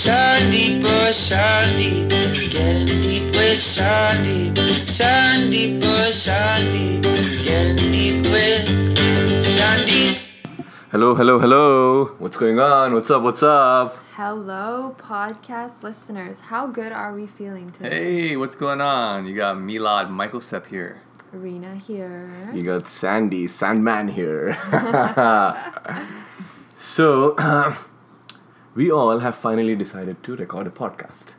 Sandeep, oh Sandeep, getting deep with Sandeep. Sandeep, oh Sandeep, getting deep with Sandeep. Hello, hello, hello. What's going on? What's up? What's up? Hello, podcast listeners. How good are we feeling today? Hey, what's going on? You got Milad Michael Sepp here. Arena here. You got Sandy, Sandman here. so, we all have finally decided to record a podcast.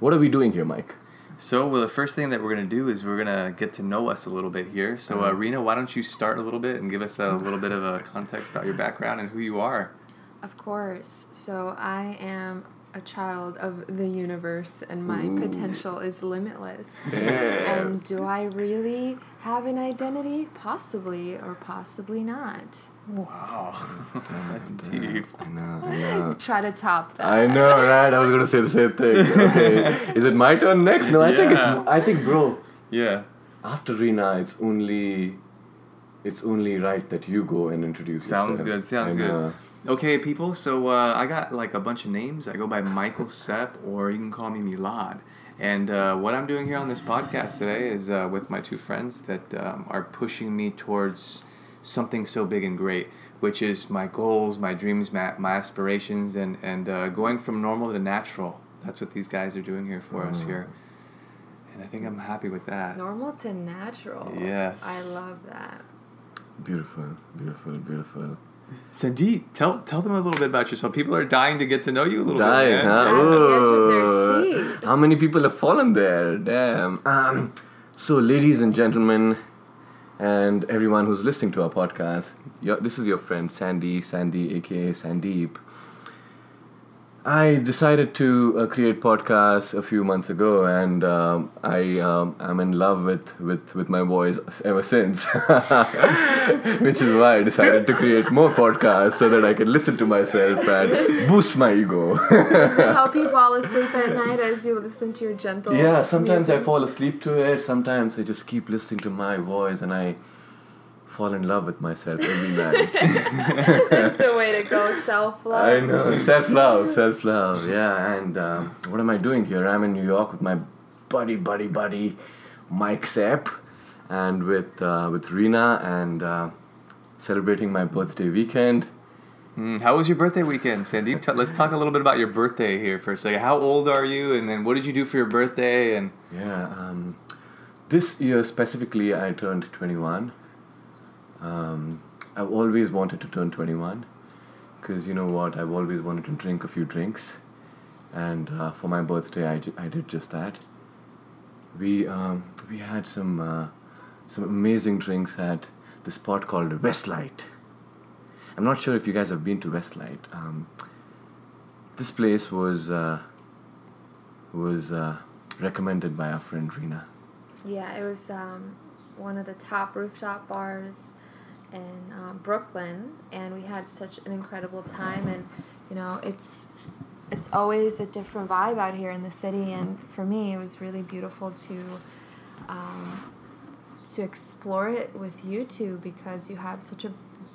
What are we doing here, Mike? So, well, the first thing that we're gonna do is we're gonna get to know us a little bit here. So, uh, Rena, why don't you start a little bit and give us a little bit of a context about your background and who you are? Of course. So I am a child of the universe and my Ooh. potential is limitless. Yeah. And do I really have an identity? Possibly or possibly not. Wow, that's Damn, deep. I know, I know. Try to top that. I know, right? I was gonna say the same thing. Okay, is it my turn next? No, I think it's. I think, bro. Yeah. After Rina, it's only. It's only right that you go and introduce Sounds yourself. good, sounds I good. know. Okay, people. So uh, I got like a bunch of names. I go by Michael Sepp, or you can call me Milad. And uh, what I'm doing here on this podcast today is uh, with my two friends that um, are pushing me towards something so big and great, which is my goals, my dreams, my, my aspirations, and and uh, going from normal to natural. That's what these guys are doing here for us here, and I think I'm happy with that. Normal to natural. Yes. I love that. Beautiful, beautiful, beautiful. Sandeep, tell tell them a little bit about yourself. People are dying to get to know you a little Dying, bit. man. huh? At the edge of their Ooh. How many people have fallen there? Damn. Um, so, ladies and gentlemen, and everyone who's listening to our podcast, this is your friend Sandy, Sandy, aka Sandeep. I decided to uh, create podcasts a few months ago, and um, I um, am in love with, with, with my voice ever since. Which is why I decided to create more podcasts so that I can listen to myself and boost my ego. help you fall asleep at night as you listen to your gentle Yeah, sometimes I fall asleep to it. Sometimes I just keep listening to my voice and I fall in love with myself every night. That's the way to go, self love. I know. Self love, self love. Yeah, and um, what am I doing here? I'm in New York with my buddy, buddy, buddy, Mike Sepp, and with uh, with Rena and uh, celebrating my birthday weekend. Mm, how was your birthday weekend, Sandeep? T- let's talk a little bit about your birthday here for a second. How old are you, and then what did you do for your birthday? And Yeah, um, this year specifically, I turned 21. Um, I've always wanted to turn 21 because you know what? I've always wanted to drink a few drinks, and uh, for my birthday, I, did just that. We um, we had some uh, some amazing drinks at the spot called Westlight. I'm not sure if you guys have been to Westlight. Um, this place was uh, was uh, recommended by our friend Rena. Yeah, it was um, one of the top rooftop bars in um, Brooklyn, and we had such an incredible time. And you know, it's it's always a different vibe out here in the city. And for me, it was really beautiful to um, to explore it with you two because you have such a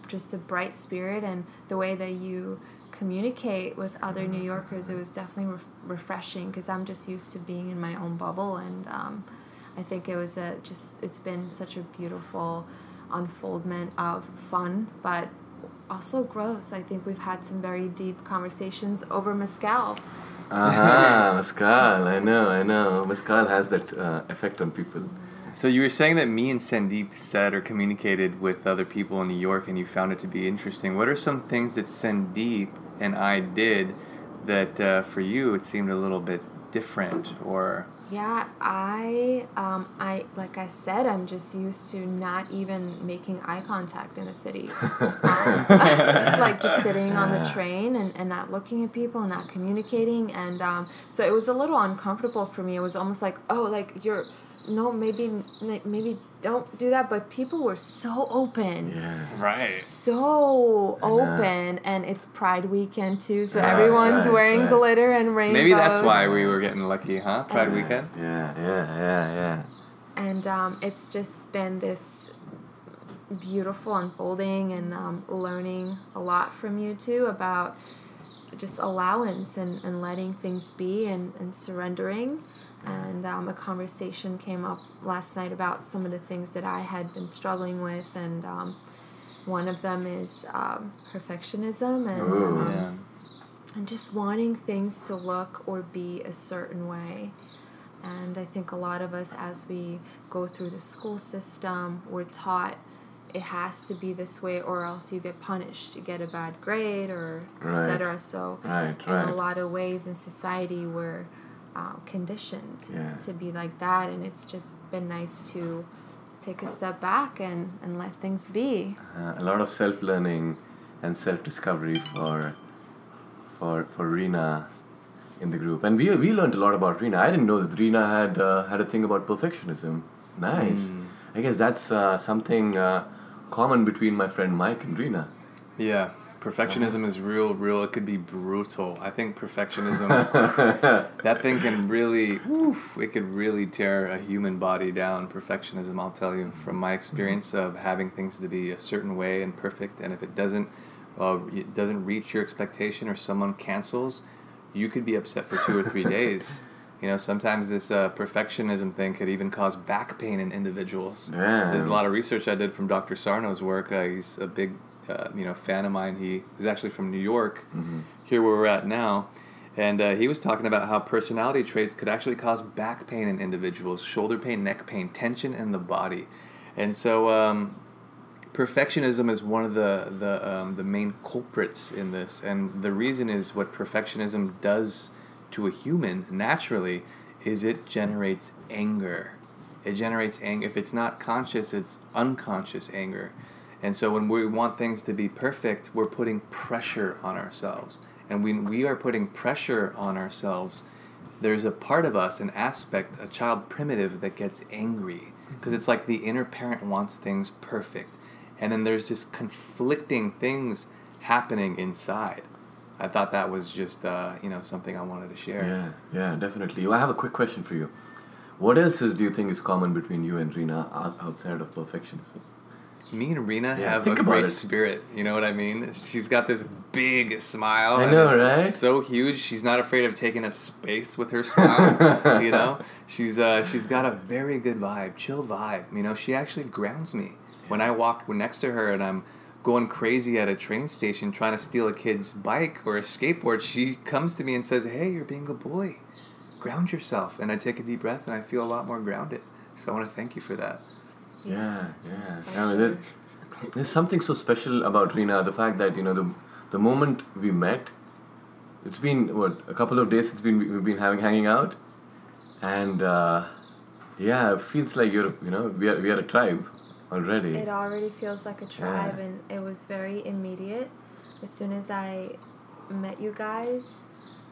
just a bright spirit and the way that you communicate with other New Yorkers. It was definitely ref- refreshing because I'm just used to being in my own bubble and. Um, I think it was a just it's been such a beautiful unfoldment of fun, but also growth. I think we've had some very deep conversations over mezcal. Aha, Mescal, I know, I know. Mescal has that uh, effect on people. so you were saying that me and Sandeep said or communicated with other people in New York, and you found it to be interesting. What are some things that Sandeep and I did that uh, for you it seemed a little bit different or Yeah, I um, I like I said, I'm just used to not even making eye contact in a city. Um, like just sitting on the train and, and not looking at people and not communicating and um, so it was a little uncomfortable for me. It was almost like, oh, like you're no, maybe maybe don't do that. But people were so open. Yeah. right. So open, and it's Pride weekend too, so Right, everyone's right, wearing right. glitter and rainbows. Maybe that's why we were getting lucky, huh? Pride Yeah. weekend. Yeah, yeah, yeah, yeah. and um, it's just been this beautiful unfolding and um, learning a lot from you too about just allowance and, and letting things be and, and surrendering. And um, a conversation came up last night about some of the things that I had been struggling with, and um, one of them is um, perfectionism and Ooh. um, Yeah. and just wanting things to look or be a certain way. And I think a lot of us, as we go through the school system, we're taught it has to be this way, or else you get punished. You get a bad grade, or Right. etc. So, Right, in a lot of ways in society, we're uh, conditioned Yeah. to be like that, and it's just been nice to take a step back and, and let things be. Uh, a lot of self learning and self discovery for for for Rena in the group, and we we learned a lot about Rena. I didn't know that Rena had uh, had a thing about perfectionism. Nice. Mm. I guess that's uh, something uh, common between my friend Mike and Rena. Yeah, perfectionism is real, real. It could be brutal. I think perfectionism, that thing can really, oof, it could really tear a human body down. Perfectionism, I'll tell you from my experience of having things to be a certain way and perfect, and if it doesn't, uh, it doesn't reach your expectation or someone cancels, you could be upset for two or three days. You know, sometimes this uh, perfectionism thing could even cause back pain in individuals. Yeah. There's a lot of research I did from Dr. Sarno's work. Uh, he's a big, uh, you know, fan of mine. He was actually from New York, here where we're at now, and uh, he was talking about how personality traits could actually cause back pain in individuals, shoulder pain, neck pain, tension in the body, and so um, perfectionism is one of the the um, the main culprits in this, and the reason is what perfectionism does to a human naturally is it generates anger. It generates anger. If it's not conscious, it's unconscious anger. And so when we want things to be perfect, we're putting pressure on ourselves. And when we are putting pressure on ourselves, there's a part of us, an aspect, a child primitive that gets angry. Because it's like the inner parent wants things perfect. And then there's just conflicting things happening inside. I thought that was just, uh, you know, something I wanted to share. Yeah, yeah, definitely. I have a quick question for you. What else is, do you think is common between you and Rena out- outside of perfectionism? Me and Rena Yeah, have think a great it. spirit. You know what I mean? She's got this big smile. I and know, it's right? So huge. She's not afraid of taking up space with her smile. you know, she's uh, she's got a very good vibe, chill vibe. You know, she actually grounds me when I walk next to her and I'm going crazy at a train station trying to steal a kid's bike or a skateboard. She comes to me and says, "Hey, you're being a bully. Ground yourself." And I take a deep breath and I feel a lot more grounded. So I want to thank you for that. Yeah, yeah. I mean, there's, there's something so special about Rena. The fact that you know the the moment we met, it's been what a couple of days since we we've been having hanging out, and uh, yeah, it feels like you're you know we are we are a tribe already. It already feels like a tribe, and it was very immediate. As soon as I met you guys,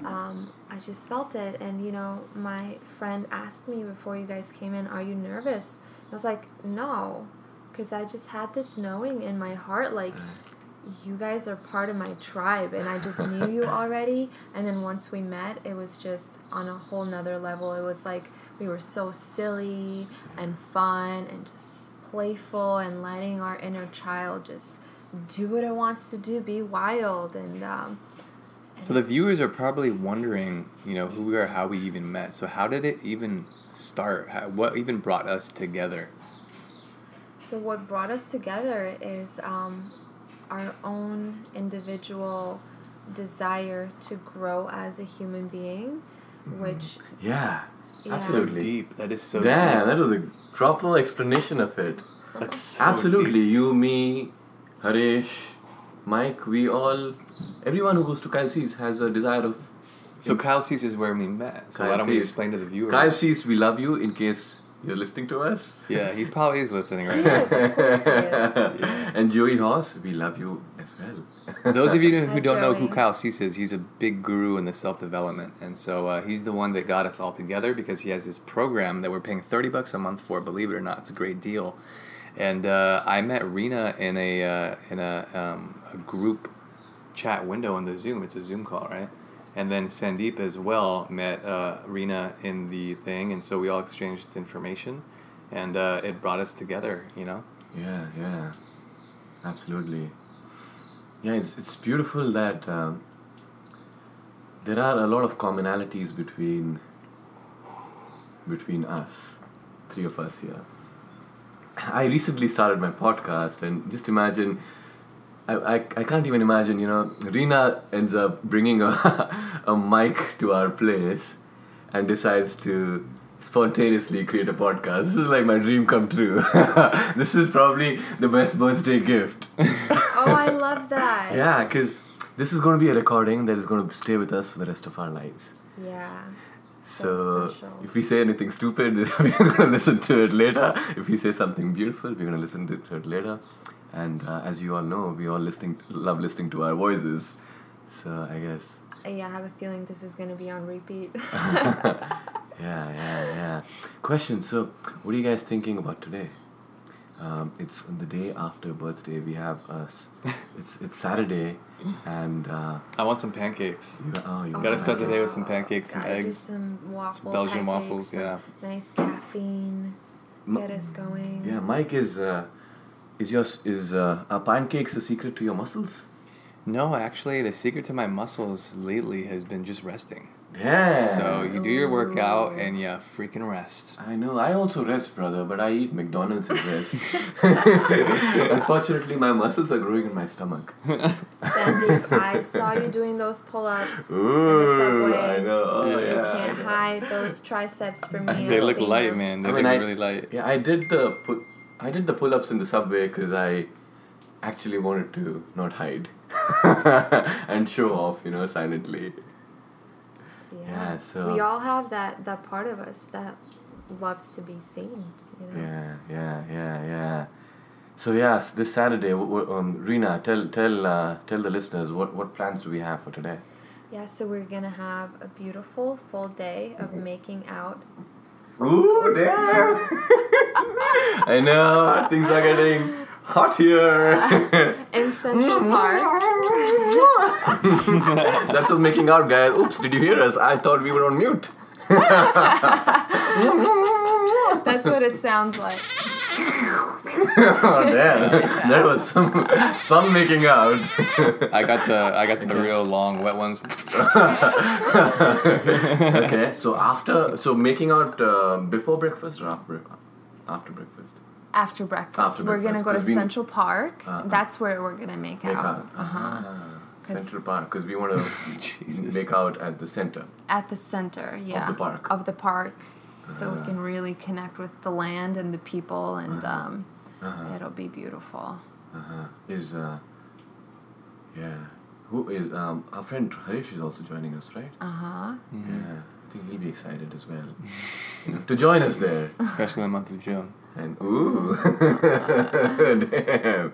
um, I just felt it. And you know, my friend asked me before you guys came in, "Are you nervous?" I was like, "No," because I just had this knowing in my heart, like. You guys are part of my tribe, and I just knew you already. And then once we met, it was just on a whole nother level. It was like we were so silly and fun and just playful and letting our inner child just do what it wants to do, be wild and um, So the viewers are probably wondering, you know, who we are, how we even met. So how did it even start? How, what even brought us together? so what brought us together is um, our own individual desire to grow as a human being, which yeah, Yeah. absolutely. So deep. That is so Damn, deep. that was a proper explanation of it. That's so Absolutely, deep. you, me, Harish, Mike, we all, everyone who goes to Kyle Cease has a desire of. So Kyle Cease is where we met. So Kyle why don't we Cease. explain to the viewers? Kyle Cease, we love you in case you're listening to us. Yeah, he probably is listening right He now. is, of course he is. and Joey Hoss, we love you as well. Those of you who Hi, don't know who Joey. Kyle Cease is, he's a big guru in the self development, and so uh, he's the one that got us all together because he has this program that we're paying thirty bucks a month for. Believe it or not, it's a great deal. And uh, I met Rena in a uh, in a, um, a group chat window in the Zoom. It's a Zoom call, right? And then Sandeep as well met uh, Rena in the thing, and so we all exchanged information, and uh, it brought us together. You know. Yeah, yeah, absolutely. Yeah, it's it's beautiful that um, there are a lot of commonalities between between us, three of us here. I recently started my podcast, and just imagine. I, I, I can't even imagine, you know, Rena ends up bringing a, a mic to our place and decides to spontaneously create a podcast. This is like my dream come true. this is probably the best birthday gift. Oh, I love that. Yeah, because this is going to be a recording that is going to stay with us for the rest of our lives. Yeah. So, So if we say anything stupid, we're going to listen to it later. If we say something beautiful, we're going to listen to it later. And uh, as you all know, we all listening love listening to our voices. So I guess, Yeah, I have a feeling this is gonna be on repeat. yeah, yeah, yeah. Question. So, what are you guys thinking about today? Um, it's the day after birthday. We have us. It's it's Saturday, and uh, I want some pancakes. you, oh, you Oh Gotta start the day with some pancakes and Gotta do eggs. some waffle Belgian pancakes, waffles, some yeah. Nice caffeine. M- Get us going. Yeah, Mike is uh, is your is uh, are pancakes a secret to your muscles? No, actually, the secret to my muscles lately has been just resting. Yeah. So you do your workout and you freaking rest. I know. I also rest, brother, but I eat McDonald's and rest. Unfortunately, my muscles are growing in my stomach. Sandeep, I saw you doing those pull-ups in the Ooh, subway. I know. Oh, Yeah. You yeah. can't hide those triceps from me. They I've look light, them. man. They I look I- really light. Yeah, I did the pu- I did the pull-ups in the subway because I actually wanted to not hide and show off, you know, silently. Yeah, so- we all have that that part of us that loves to be seen. You know. Yeah, yeah, yeah, yeah. So yes, this Saturday, w- w- um, Rena, tell tell uh, tell the listeners what what plans do we have for today? Yeah, so we're gonna have a beautiful full day of making out. Ooh, damn! I know things are getting hot here. in Central Park. That's us making out, guys. Oops, did you hear us? I thought we were on mute. That's what it sounds like. oh damn, that was some some making out. I got the I got the real long wet ones. okay, so after so making out uh, before breakfast or after bre- after breakfast? After breakfast, After we're gonna go to we- Central Park. Uh-huh. That's where we're gonna make, Make out. out. Uh-huh. Ah, 'Cause- Central Park, because we want to make out at the center. At the center, yeah. Of the park. Of the park. So we Ah. can really connect with the land and the people, and Uh-huh. um, Uh-huh. it'll be beautiful. Uh-huh. Is uh, yeah. Who is um our friend Harish is also joining us, right? Uh huh. Mm-hmm. Yeah, I think he'll be excited as well you know, to join us there. Especially in the month of June. And ooh, damn.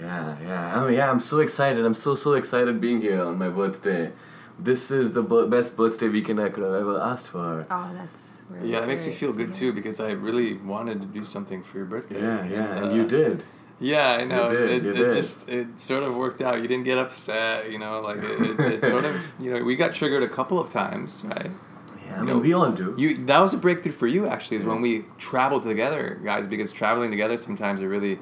Yeah, yeah. I mean, yeah. I'm so excited. I'm so so excited being here on my birthday. This is the b- best birthday weekend I could have ever asked for. Oh, that's really Yeah, that makes you great feel good too because I really wanted to do something for your birthday. Yeah, yeah, and Uh, you did. Yeah, I know. did, it you it did. just it sort of worked out. You didn't get upset, you know. Like it, it, it sort of you know we got triggered a couple of times, right? Yeah, I mean, know, we all do. You that was a breakthrough for you actually is when we traveled together, guys. Because traveling together sometimes it really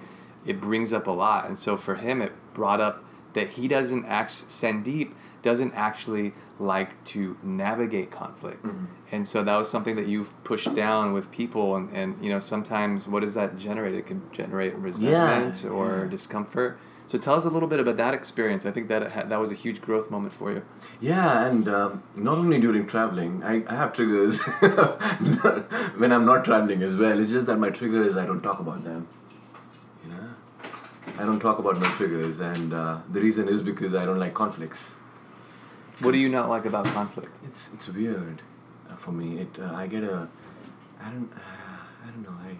it brings up a lot, and so for him it brought up that he doesn't act Sandeep doesn't actually like to navigate conflict, Mhm. and so that was something that you've pushed down with people, and and you know sometimes what does that generate? It can generate resentment or yeah. discomfort. So tell us a little bit about that experience. I think that ha- that was a huge growth moment for you. Yeah, and um, not only during traveling, I, I have triggers when I'm not traveling as well. It's just that my triggers, I don't talk about them. You know? I don't talk about my triggers, and uh, the reason is because I don't like conflicts. What do you not like about conflict? It's it's weird uh, for me. It uh, I get a I don't uh, I don't know I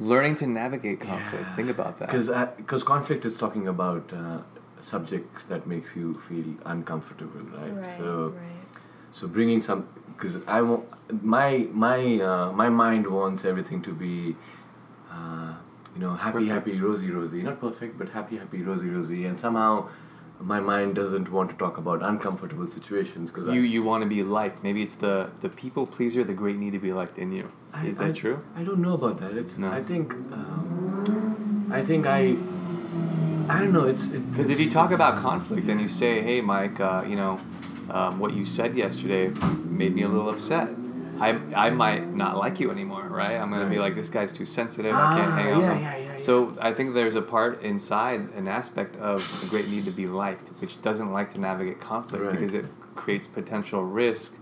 Learning to navigate conflict. Yeah. Think about that. because because conflict is talking about uh, subject that makes you feel uncomfortable, right? Right. So right. so bringing some because I want my my uh, my mind wants everything to be. Uh, you know, happy, Perfect. happy, rosy, rosy. Not perfect, but happy, happy, rosy, rosy. And somehow, my mind doesn't want to talk about uncomfortable situations because you you want to be liked. Maybe it's the the people pleaser, the great need to be liked in you. I, Is that I, true? I don't know about that. It's. No. I think. Um, I think I. I don't know. It's. It, Because if you talk about conflict and you say, "Hey, Mike, uh, you know, um, what you said yesterday made me a little upset. I, I might not like you anymore, right? I'm gonna be like, this guy's too sensitive. I can't Ah, hang out. with yeah, him." yeah, yeah, So I think there's a part inside, an aspect of the great need to be liked, which doesn't like to navigate conflict Right. because it creates potential risk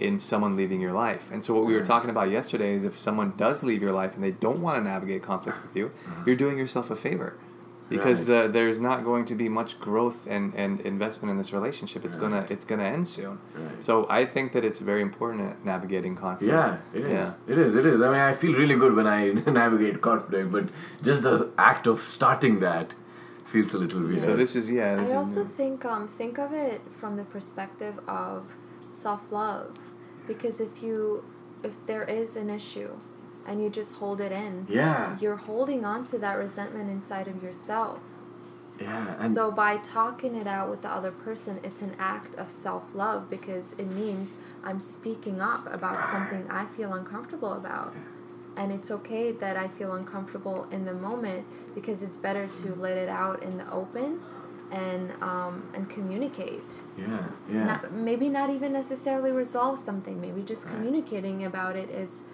in someone leaving your life. And so what we were talking about yesterday is if someone does leave your life and they don't want to navigate conflict with you, mm-hmm. you're doing yourself a favor. Because Right. the, there's not going to be much growth and, and investment in this relationship. It's gonna it's gonna end soon. Right. So I think that it's very important at navigating conflict. Yeah, it is. Yeah. It is. It is. I mean, I feel really good when I navigate conflict, but just the act of starting that feels a little weird. So this is yeah. This I is, also think um, think of it from the perspective of self love, because if you if there is an issue, and you just hold it in, yeah, you're holding on to that resentment inside of yourself. yeah, and so by talking it out with the other person, it's an act of self love because it means I'm speaking up about something I feel uncomfortable about. And it's okay that I feel uncomfortable in the moment because it's better to let it out in the open and um, and communicate. yeah, yeah, Not, maybe not even necessarily resolve something. Maybe just Right. communicating about it is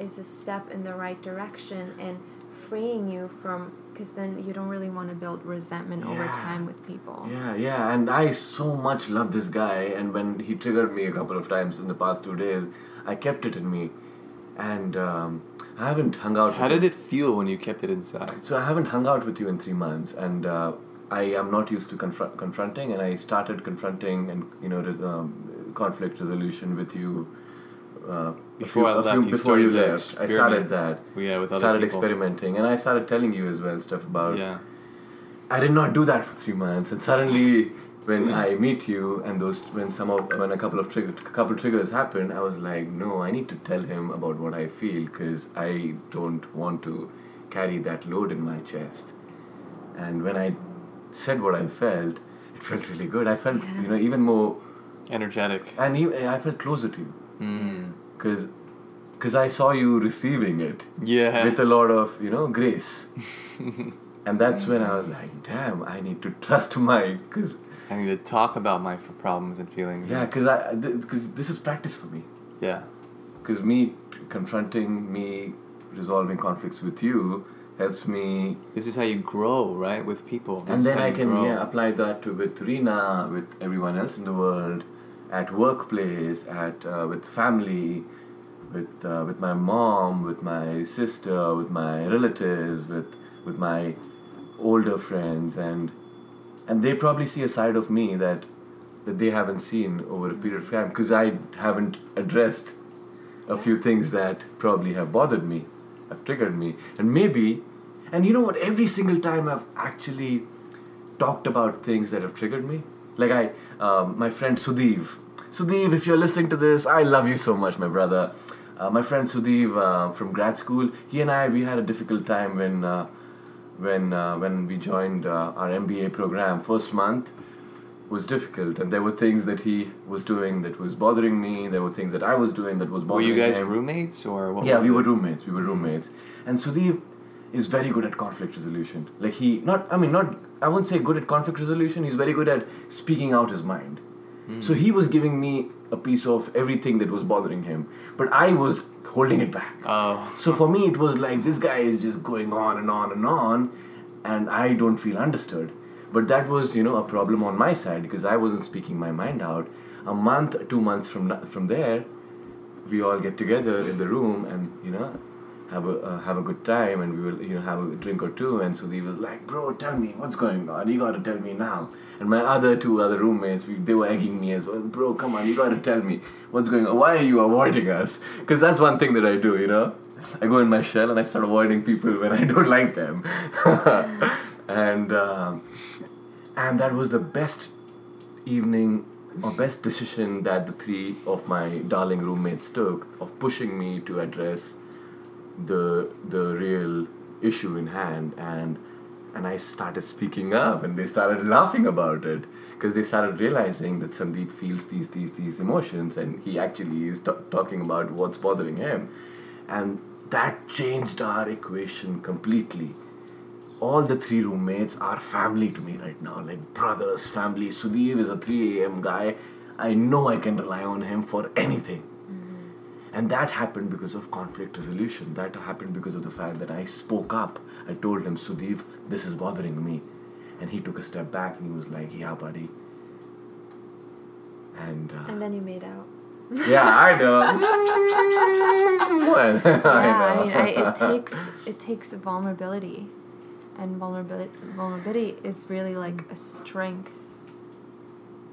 is a step in the right direction and freeing you from because then you don't really want to build resentment over time with people. yeah, yeah. And I so much love this guy, and when he triggered me a couple of times in the past two days, I kept it in me, and um, I haven't hung out. How with did it feel when you kept it inside? So I haven't hung out with you in three months, and uh, I am not used to confront confronting, and I started confronting and you know res- um, conflict resolution with you. Uh, Before I a left, you before you left, I started that. Yeah, with other started people. experimenting, and I started telling you as well stuff about. Yeah. I did not do that for three months, and suddenly when I meet you and those when some of when a couple of trigger couple triggers happened, I was like, no, I need to tell him about what I feel because I don't want to carry that load in my chest. And when I said what I felt, it felt really good. I felt you know even more, Energetic. and I felt closer to you Mm. Because because I saw you receiving it Yeah. with a lot of you know grace. and that's when I was like, damn, I need to trust my. because I need to talk about my problems and feelings. yeah, because I because this is practice for me. Yeah. Because me confronting, me resolving conflicts with you helps me, This is how you grow, right, with people. This and then I can grow. yeah apply that to with Rina, with everyone else in the world, at workplace, at uh, with family, with uh, with my mom, with my sister, with my relatives, with with my older friends, and and they probably see a side of me that that they haven't seen over a period of time because I haven't addressed a few things that probably have bothered me, have triggered me, and maybe, and you know what? Every single time I've actually talked about things that have triggered me, like I, um, my friend Sudeev. Sudeev, if you're listening to this, I love you so much, my brother. Uh, my friend Sudeev uh, from grad school, he and I, we had a difficult time when, uh, when, uh, when we joined uh, our MBA program. First month was difficult, and there were things that he was doing that was bothering me. There were things that I was doing that was bothering. Were you guys him. roommates or what? Yeah, we it? were roommates. We were roommates, and Sudeep is very good at conflict resolution. Like he, not I mean, not I wouldn't say good at conflict resolution. He's very good at speaking out his mind. Hmm. So he was giving me a piece of everything that was bothering him, but I was holding it back. Oh. So for me, it was like this guy is just going on and on and on, and I don't feel understood. But that was, you know, a problem on my side because I wasn't speaking my mind out. A month, two months from from there, we all get together in the room and you know have a uh, have a good time and we will you know have a drink or two. And Sudhi was like, "Bro, tell me what's going on. You got to tell me now." And my other two other roommates, we, they were egging me as well. Bro, come on, you got to tell me what's going on. Why are you avoiding us? Because that's one thing that I do, you know. I go in my shell and I start avoiding people when I don't like them. and um, and that was the best evening or best decision that the three of my darling roommates took of pushing me to address the the real issue in hand and and I started speaking up and they started laughing about it because they started realizing that Sandeep feels these these these emotions and he actually is t- talking about what's bothering him. And that changed our equation completely. All the three roommates are family to me right now like brothers family. Sudeep is a 3 a.m guy. I know I can rely on him for anything. And that happened because of conflict resolution. That happened because of the fact that I spoke up. I told him, Sudeep, this is bothering me. And he took a step back and he was like, yeah, buddy. And, uh, And then you made out. yeah, I know. Well, yeah, I mean, know. I, it takes it takes vulnerability, and vulnerability vulnerability is really like a strength.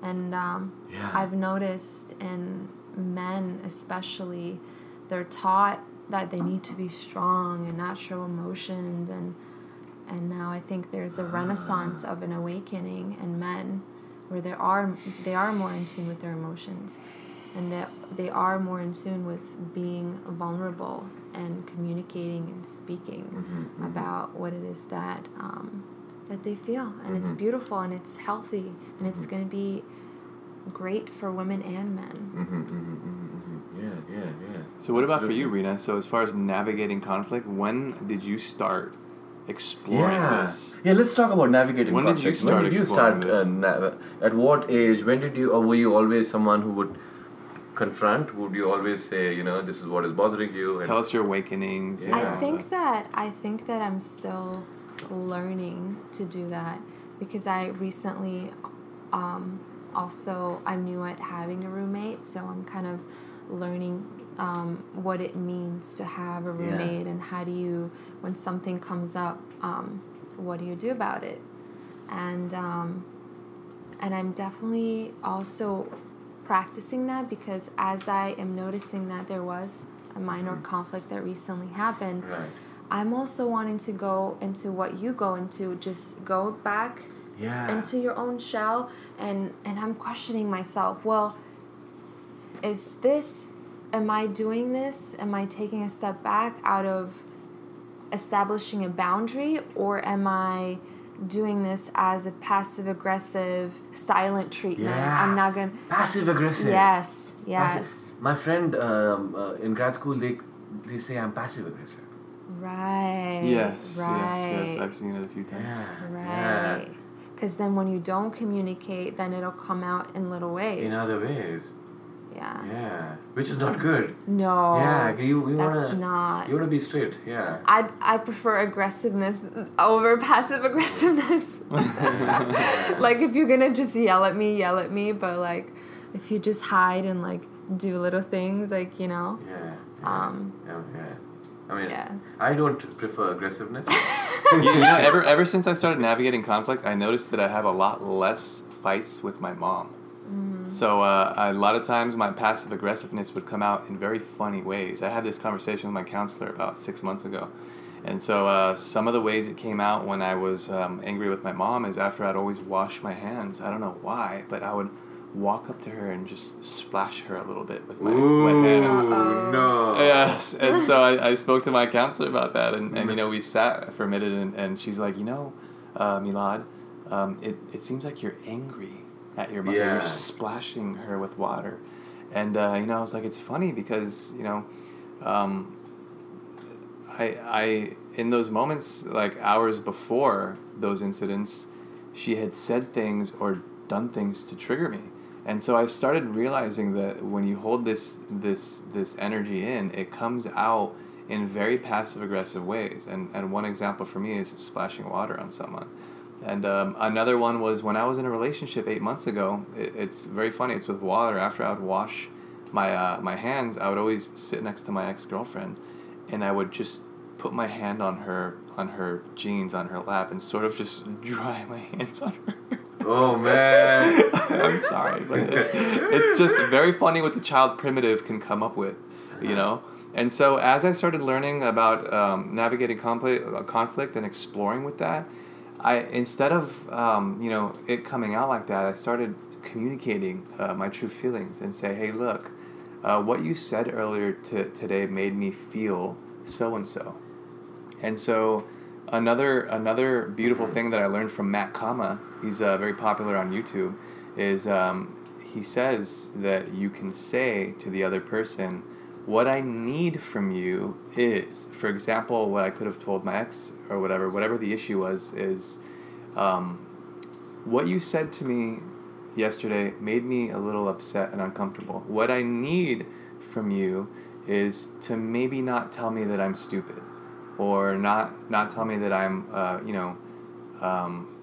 And um, Yeah. I've noticed in men, especially, they're taught that they need to be strong and not show emotions, and and now I think there's a renaissance of an awakening in men, where they are they are more in tune with their emotions and that they are more in tune with being vulnerable and communicating and speaking Mhm, mhm. about what it is that um, that they feel, and it's Mhm. beautiful and it's healthy and it's Mhm. going to be great for women and men. Mhm, mhm, mhm, mhm. Yeah, yeah, yeah. So what about for you, Rena? So as far as navigating conflict, when did you start exploring Yeah. this? Yeah, let's talk about navigating When did you conflict. start when did you exploring start? Uh, this? na- at what age? When did you? Or were you always someone who would confront? Would you always say, you know, this is what is bothering you? And Tell us your awakenings. Yeah. I think that I think that I'm still learning to do that because I recently um, also I'm new at having a roommate, so I'm kind of learning um, what it means to have a Yeah. roommate and how do you when something comes up, um, what do you do about it? And um, and I'm definitely also practicing that because as I am noticing that there was a minor conflict that recently happened, Right. I'm also wanting to go into what you go into, just go back Yeah. into your own shell and and I'm questioning myself, well, is this am I doing this? Am I taking a step back out of establishing a boundary or am I doing this as a passive aggressive silent treatment? Yeah. I'm not going to Passive aggressive. Yes. Yes. Passive- My friend um, uh, in grad school, they they say I'm passive aggressive. Right. Yes, Right. yes, yes. I've seen it a few times. Yeah. Right. Because then when you don't communicate, then it'll come out in little ways. In other ways. Yeah. Yeah. Which is not good. No. yeah. You, you That's wanna not. you wanna be straight. Yeah. I I prefer aggressiveness over passive aggressiveness. like if you're gonna just yell at me, yell at me. But like, if you just hide and like do little things, like you know, Yeah. yeah, Um, Yeah. yeah. I mean, yeah. I don't prefer aggressiveness. you, you know, ever ever since I started navigating conflict, I noticed that I have a lot less fights with my mom. So uh, a lot of times my passive aggressiveness would come out in very funny ways. I had this conversation with my counselor about six months ago, and so uh, some of the ways it came out when I was um, angry with my mom is after I'd always wash my hands. I don't know why, but I would walk up to her and just splash her a little bit with my wet hands. Uh-oh. no. Yes, and so I, I spoke to my counselor about that, and, and you know we sat for a minute, and, and she's like, you know, uh, Milad, um, it it seems like you're angry at your mother. Yeah. You're splashing her with water, and uh, you know I was like, it's funny because you know, um, I I in those moments like hours before those incidents, she had said things or done things to trigger me. And so I started realizing that when you hold this this this energy in, it comes out in very passive aggressive ways. And and one example for me is splashing water on someone. And um, another one was when I was in a relationship eight months ago. It, it's very funny. It's with water. After I would wash my uh, my hands, I would always sit next to my ex girlfriend, and I would just put my hand on her on her jeans on her lap and sort of just dry my hands on her. Oh man. I'm sorry, but it's just very funny what the child primitive can come up with, you know. And so as I started learning about um, navigating conflict, conflict and exploring with that, I instead of um, you know it coming out like that, I started communicating uh, my true feelings and say, hey, look, uh, what you said earlier to today made me feel so and so. And so another another beautiful thing that I learned from Matt Kama, he's uh, very popular on YouTube, is um, he says that you can say to the other person, "What I need from you is," for example, what I could have told my ex or whatever, whatever the issue was, is, um, what you said to me yesterday made me a little upset and uncomfortable. What I need from you is to maybe not tell me that I'm stupid, or not not tell me that I'm uh, you know um,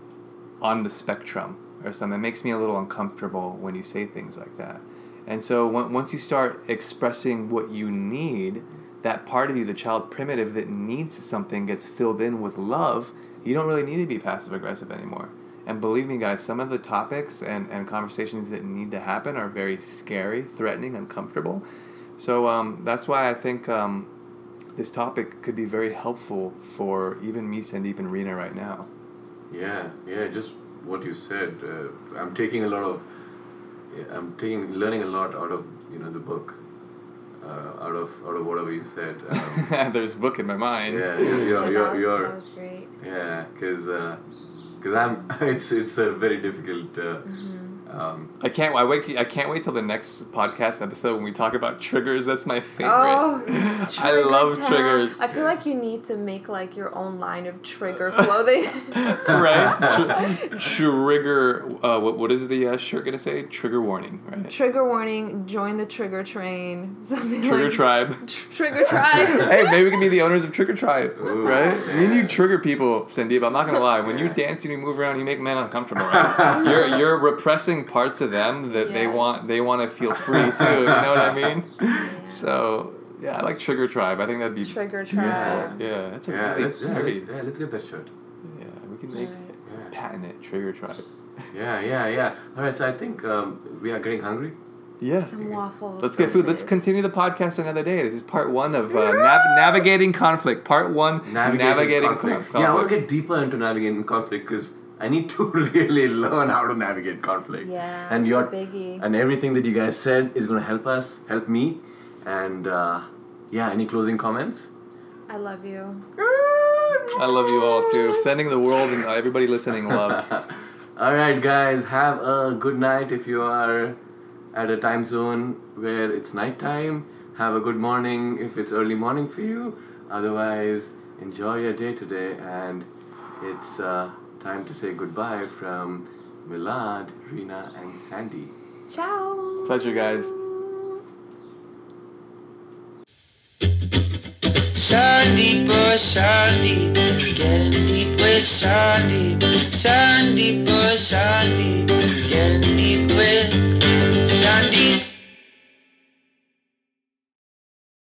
on the spectrum or something. It makes me a little uncomfortable when you say things like that. And so when, once you start expressing what you need, that part of you, the child primitive that needs something, gets filled in with love. You don't really need to be passive aggressive anymore. And believe me, guys, some of the topics and, and conversations that need to happen are very scary, threatening, uncomfortable. So um, that's why I think um, this topic could be very helpful for even me, Sandeep, and Rena right now. Yeah, yeah, just what you said. Uh, I'm taking a lot of, yeah, I'm taking, learning a lot out of you know the book, uh, out of out of whatever you said. Um, There's a book in my mind. yeah, you're, you're, Yeah, you're, that, was, you're that was great. yeah, because because I'm it's it's a very difficult. Uh, um, I can't. I wait. I can't wait till the next podcast episode when we talk about triggers. That's my favorite. Oh, I love town. triggers. I feel like you need to make like your own line of trigger clothing. right? Tr- trigger. Uh, what what is the uh, shirt gonna say? Trigger warning. Right. trigger warning. Join the trigger train. Something Trigger like Tribe. Trigger tribe. hey, maybe we can be the owners of Trigger Tribe, Ooh, right? Me and you trigger people, Sandeep. I'm not gonna lie. When you dance and you move around, you make men uncomfortable. Right? you're you're repressing parts of them that they want. They want to feel free too. You know what I mean? So yeah, I like Trigger Tribe. I think that'd be Trigger tribe. yeah. That's a yeah, really let's, yeah, very let's, yeah, let's get that shirt. yeah. We can make Alright. let's patent it. Trigger Tribe. Yeah, yeah, yeah. All right, so I think um, we are getting hungry. Yeah. Some waffles. Let's get some food. Let's continue the podcast another day. This is part one of uh, nav- navigating conflict. Part one, navigating, conflict. con- Yeah, I want to get deeper into navigating conflict because I need to really learn how to navigate conflict. Yeah, and your and everything that you guys said is going to help us, help me, and uh, yeah. Any closing comments? I love you. I love you all too. Sending the world and everybody listening love. All right, guys. Have a good night if you are at a time zone where it's nighttime. Have a good morning if it's early morning for you. Otherwise, enjoy your day today. And it's uh, time to say goodbye from Milad, Rena, and Sandy. Ciao. Pleasure, guys. Sandeep, oh Sandeep, getting deep with Sandeep. Sandeep, oh Sandeep, getting deep with